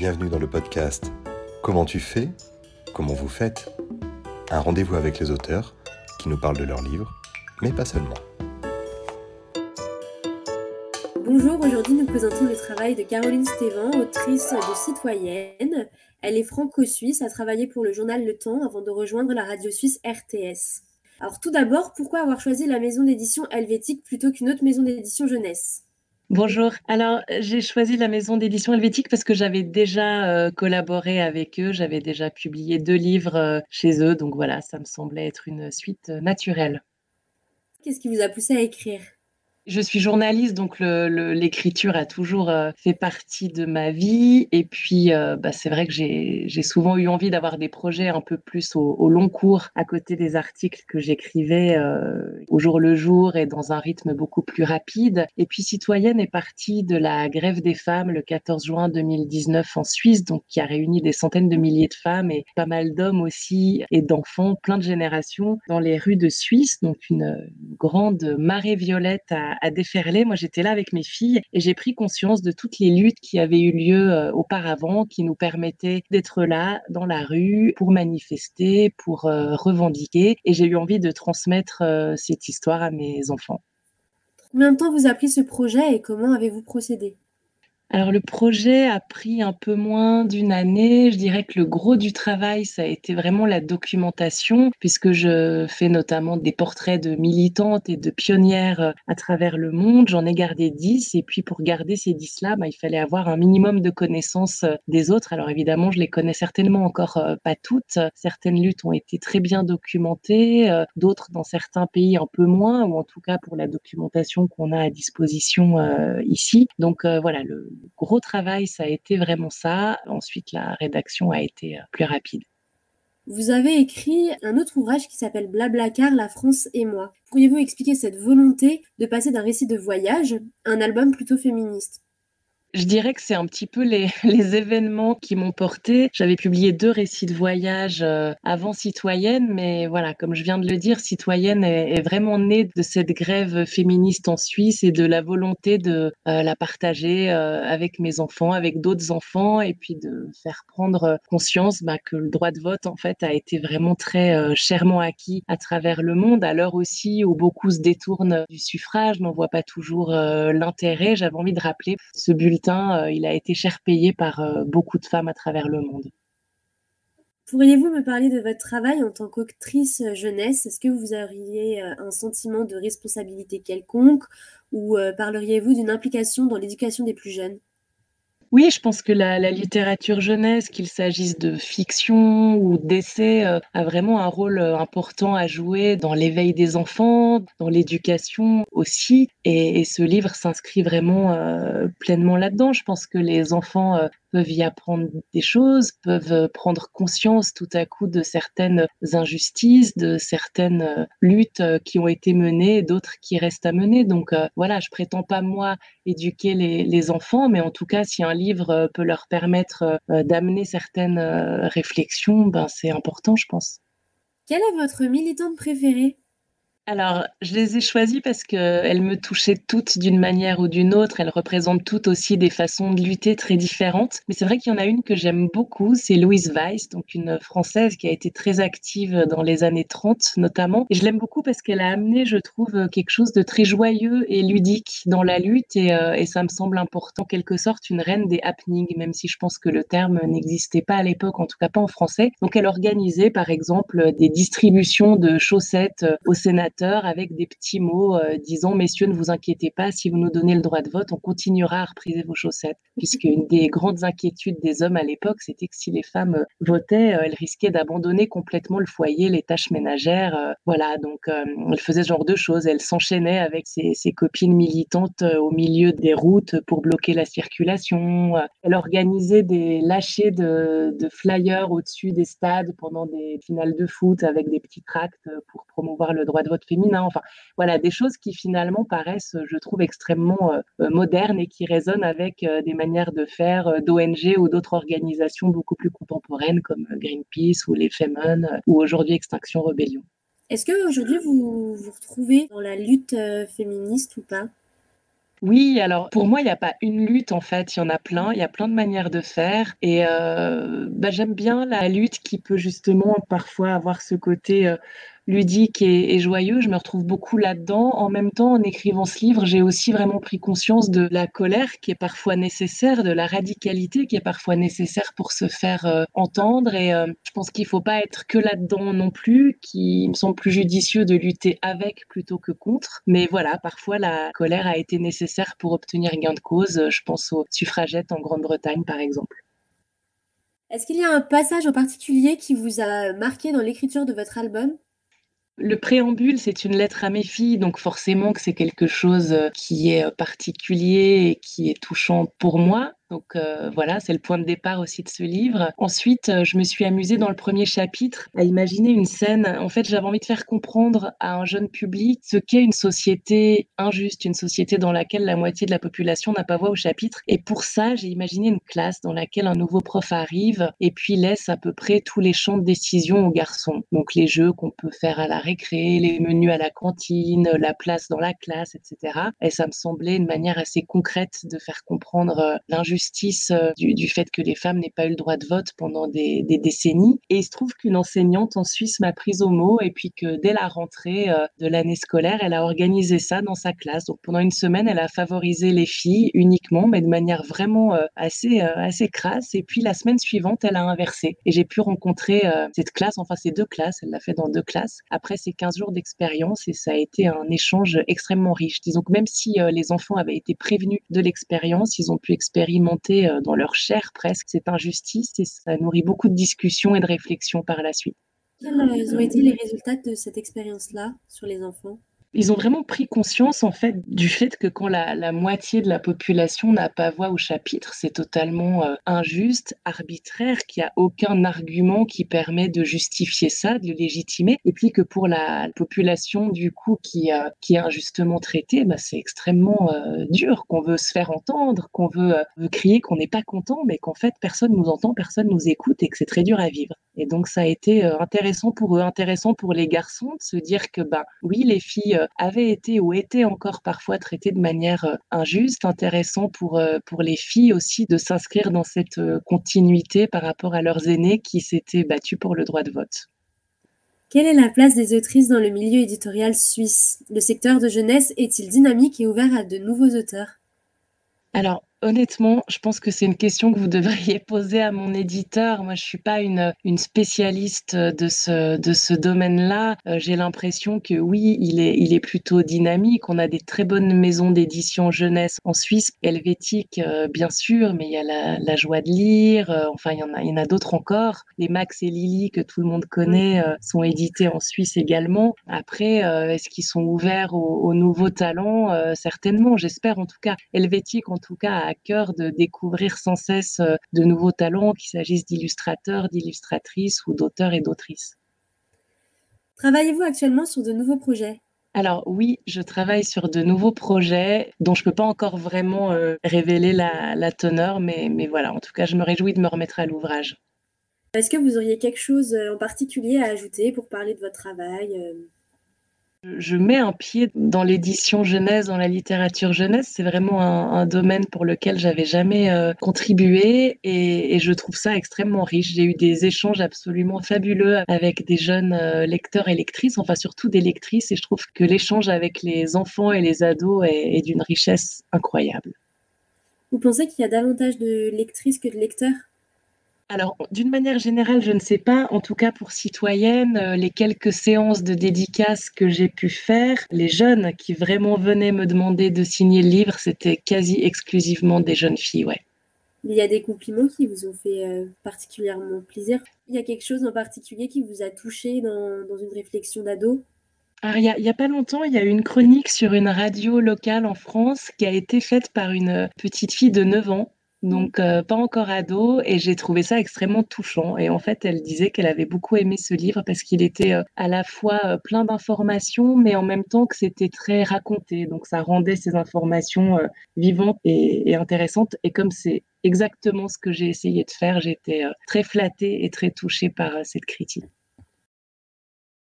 Bienvenue dans le podcast Comment tu fais Comment vous faites Un rendez-vous avec les auteurs qui nous parlent de leurs livres, mais pas seulement. Bonjour, aujourd'hui nous présentons le travail de Caroline Stévan, autrice de Citoyenne. Elle est franco-suisse, a travaillé pour le journal Le Temps avant de rejoindre la radio suisse RTS. Alors tout d'abord, pourquoi avoir choisi la maison d'édition helvétique plutôt qu'une autre maison d'édition jeunesse? Bonjour. Alors, j'ai choisi la maison d'édition helvétique parce que j'avais déjà euh, collaboré avec eux, j'avais déjà publié deux livres euh, chez eux, donc voilà, ça me semblait être une suite euh, naturelle. Qu'est-ce qui vous a poussé à écrire? Je suis journaliste, donc l'écriture a toujours euh, fait partie de ma vie. Et puis, euh, bah, c'est vrai que j'ai souvent eu envie d'avoir des projets un peu plus au, long cours, à côté des articles que j'écrivais euh, au jour le jour et dans un rythme beaucoup plus rapide. Et puis, Citoyenne est partie de la grève des femmes le 14 juin 2019 en Suisse, donc qui a réuni des centaines de milliers de femmes et pas mal d'hommes aussi et d'enfants, plein de générations, dans les rues de Suisse. Donc, une grande marée violette à à, déferler. Moi, j'étais là avec mes filles et j'ai pris conscience de toutes les luttes qui avaient eu lieu euh, auparavant, qui nous permettaient d'être là dans la rue pour manifester, pour euh, revendiquer. Et j'ai eu envie de transmettre euh, cette histoire à mes enfants. Combien de temps vous a pris ce projet et comment avez-vous procédé? Alors le projet a pris un peu moins d'une année. Je dirais que le gros du travail, ça a été vraiment la documentation, puisque je fais notamment des portraits de militantes et de pionnières euh, à travers le monde. J'en ai gardé dix, et puis pour garder ces dix-là, bah, il fallait avoir un minimum de connaissances euh, des autres. Alors évidemment, je les connais certainement encore euh, pas toutes. Certaines luttes ont été très bien documentées, d'autres dans certains pays un peu moins, ou en tout cas pour la documentation qu'on a à disposition ici. Donc voilà, le, gros travail, ça a été vraiment ça. Ensuite, la rédaction a été euh, plus rapide. Vous avez écrit un autre ouvrage qui s'appelle Blablacar, la France et moi. Pourriez-vous expliquer cette volonté de passer d'un récit de voyage à un album plutôt féministe? Je dirais que c'est un petit peu les, les événements qui m'ont porté. J'avais publié deux récits de voyage euh, avant Citoyenne, mais voilà, comme je viens de le dire, Citoyenne est, vraiment née de cette grève féministe en Suisse et de la volonté de euh, la partager euh, avec mes enfants, avec d'autres enfants, et puis de faire prendre conscience bah, que le droit de vote, en fait, a été vraiment très chèrement acquis à travers le monde, à l'heure aussi où beaucoup se détournent du suffrage, n'en voient pas toujours l'intérêt. J'avais envie de rappeler ce bulletin euh, il a été cher payé par euh, beaucoup de femmes à travers le monde. Pourriez-vous me parler de votre travail en tant qu'autrice jeunesse? Est-ce que vous auriez euh, un sentiment de responsabilité quelconque? Ou parleriez-vous d'une implication dans l'éducation des plus jeunes? Oui, je pense que la, littérature jeunesse, qu'il s'agisse de fiction ou d'essai, euh, a vraiment un rôle euh, important à jouer dans l'éveil des enfants, dans l'éducation aussi. Et, ce livre s'inscrit vraiment euh, pleinement là-dedans. Je pense que les enfants peuvent y apprendre des choses, peuvent prendre conscience tout à coup de certaines injustices, de certaines luttes qui ont été menées, d'autres qui restent à mener. Donc voilà, je prétends pas moi éduquer les, les enfants, mais en tout cas, si un livre peut leur permettre d'amener certaines réflexions, ben c'est important, je pense. Quelle est votre militante préférée? Alors, je les ai choisies parce qu'elles me touchaient toutes d'une manière ou d'une autre. Elles représentent toutes aussi des façons de lutter très différentes. Mais c'est vrai qu'il y en a une que j'aime beaucoup, c'est Louise Weiss, donc une Française qui a été très active dans les années 30 notamment. Et je l'aime beaucoup parce qu'elle a amené, je trouve, quelque chose de très joyeux et ludique dans la lutte. Et, euh, et ça me semble important, quelque sorte, une reine des happenings, même si je pense que le terme n'existait pas à l'époque, en tout cas pas en français. Donc elle organisait, par exemple, des distributions de chaussettes au avec des petits mots euh, disant messieurs ne vous inquiétez pas si vous nous donnez le droit de vote on continuera à repriser vos chaussettes. Puisque une des grandes inquiétudes des hommes à l'époque c'était que si les femmes euh, votaient euh, elles risquaient d'abandonner complètement le foyer les tâches ménagères voilà. Donc elles faisaient ce genre de choses. Elles s'enchaînaient avec ses, copines militantes au milieu des routes pour bloquer la circulation. Elle organisait des lâchers de, de flyers au-dessus des stades pendant des finales de foot avec des petits tracts pour promouvoir le droit de vote féminin. Enfin, voilà, des choses qui finalement paraissent, je trouve, extrêmement euh, euh, modernes et qui résonnent avec euh, des manières de faire d'ONG ou d'autres organisations beaucoup plus contemporaines comme Greenpeace ou les Femen ou aujourd'hui Extinction Rebellion. Est-ce qu'aujourd'hui vous vous retrouvez dans la lutte féministe ou pas? Oui, alors pour moi, il n'y a pas une lutte en fait, il y en a plein, il y a plein de manières de faire et euh, bah, j'aime bien la lutte qui peut justement parfois avoir ce côté euh, ludique et, joyeux. Je me retrouve beaucoup là-dedans. En même temps, en écrivant ce livre, j'ai aussi vraiment pris conscience de la colère qui est parfois nécessaire, de la radicalité qui est parfois nécessaire pour se faire euh, entendre. Et euh, je pense qu'il ne faut pas être que là-dedans non plus, qu'il me semble plus judicieux de lutter avec plutôt que contre. Mais voilà, parfois la colère a été nécessaire pour obtenir gain de cause. Je pense aux suffragettes en Grande-Bretagne, par exemple. Est-ce qu'il y a un passage en particulier qui vous a marqué dans l'écriture de votre album? Le préambule, c'est une lettre à mes filles, donc forcément que c'est quelque chose euh, qui est euh, particulier et qui est touchant pour moi. Donc euh, voilà, c'est le point de départ aussi de ce livre. Ensuite, euh, je me suis amusée dans le premier chapitre à imaginer une scène. En fait, j'avais envie de faire comprendre à un jeune public ce qu'est une société injuste, une société dans laquelle la moitié de la population n'a pas voix au chapitre. Et pour ça, j'ai imaginé une classe dans laquelle un nouveau prof arrive et puis laisse à peu près tous les champs de décision aux garçons. Donc les jeux qu'on peut faire à la récré, les menus à la cantine, la place dans la classe, etc. Et ça me semblait une manière assez concrète de faire comprendre euh, euh, du, fait que les femmes n'aient pas eu le droit de vote pendant des, décennies. Et il se trouve qu'une enseignante en Suisse m'a prise au mot et puis que dès la rentrée euh, de l'année scolaire, elle a organisé ça dans sa classe. Donc pendant une semaine, elle a favorisé les filles uniquement, mais de manière vraiment euh, assez, assez crasse. Et puis la semaine suivante, elle a inversé. Et j'ai pu rencontrer cette classe, enfin ces deux classes, elle l'a fait dans deux classes, après ces 15 jours d'expérience et ça a été un échange extrêmement riche. Disons que même si les enfants avaient été prévenus de l'expérience, ils ont pu expérimenter euh, dans leur chair presque cette injustice et ça nourrit beaucoup de discussions et de réflexions par la suite. Quels ont été les résultats de cette expérience-là sur les enfants? Ils ont vraiment pris conscience en fait du fait que quand la, moitié de la population n'a pas voix au chapitre, c'est totalement euh, injuste, arbitraire, qu'il n'y a aucun argument qui permet de justifier ça, de le légitimer, et puis que pour la population du coup qui, euh, qui est injustement traitée, bah, c'est extrêmement euh, dur, qu'on veut se faire entendre, qu'on veut, veut crier qu'on n'est pas content, mais qu'en fait personne nous entend, personne nous écoute et que c'est très dur à vivre. Et donc ça a été intéressant pour eux, intéressant pour les garçons de se dire que bah oui les filles avaient été ou étaient encore parfois traitées de manière euh, injuste, intéressant pour, euh, pour les filles aussi de s'inscrire dans cette continuité par rapport à leurs aînés qui s'étaient battus pour le droit de vote. Quelle est la place des autrices dans le milieu éditorial suisse? Le secteur de jeunesse est-il dynamique et ouvert à de nouveaux auteurs? Alors, Honnêtement, je pense que c'est une question que vous devriez poser à mon éditeur. Moi, je suis pas une, une spécialiste de ce, de ce domaine-là. Euh, j'ai l'impression que oui, il est, il est plutôt dynamique. On a des très bonnes maisons d'édition jeunesse en Suisse, helvétique, euh, bien sûr, mais il y a la, la joie de lire. Euh, enfin, il y en a, il y en a d'autres encore. Les Max et Lily, que tout le monde connaît, sont édités en Suisse également. Après, est-ce qu'ils sont ouverts aux, aux nouveaux talents Certainement, j'espère en tout cas. Helvétique, en tout cas, à cœur de découvrir sans cesse euh, de nouveaux talents, qu'il s'agisse d'illustrateurs, d'illustratrices ou d'auteurs et d'autrices. Travaillez-vous actuellement sur de nouveaux projets? Alors oui, je travaille sur de nouveaux projets dont je ne peux pas encore vraiment euh, révéler la, teneur, mais, mais voilà, en tout cas, je me réjouis de me remettre à l'ouvrage. Est-ce que vous auriez quelque chose euh, en particulier à ajouter pour parler de votre travail je mets un pied dans l'édition jeunesse, dans la littérature jeunesse. C'est vraiment un, domaine pour lequel j'avais jamais euh, contribué et, je trouve ça extrêmement riche. J'ai eu des échanges absolument fabuleux avec des jeunes euh, lecteurs et lectrices, enfin surtout des lectrices, et je trouve que l'échange avec les enfants et les ados est, est d'une richesse incroyable. Vous pensez qu'il y a davantage de lectrices que de lecteurs? Alors, d'une manière générale, je ne sais pas. En tout cas, pour citoyenne, euh, les quelques séances de dédicaces que j'ai pu faire, les jeunes qui vraiment venaient me demander de signer le livre, c'était quasi exclusivement des jeunes filles, ouais. Il y a des compliments qui vous ont fait euh, particulièrement plaisir. Il y a quelque chose en particulier qui vous a touché dans, une réflexion d'ado? Alors, il n'y a, a, pas longtemps, il y a eu une chronique sur une radio locale en France qui a été faite par une petite fille de 9 ans donc euh, pas encore ado, et j'ai trouvé ça extrêmement touchant. Et en fait, elle disait qu'elle avait beaucoup aimé ce livre parce qu'il était à la fois plein d'informations, mais en même temps que c'était très raconté. Donc ça rendait ces informations vivantes et, intéressantes. Et comme c'est exactement ce que j'ai essayé de faire, j'étais très flattée et très touchée par cette critique.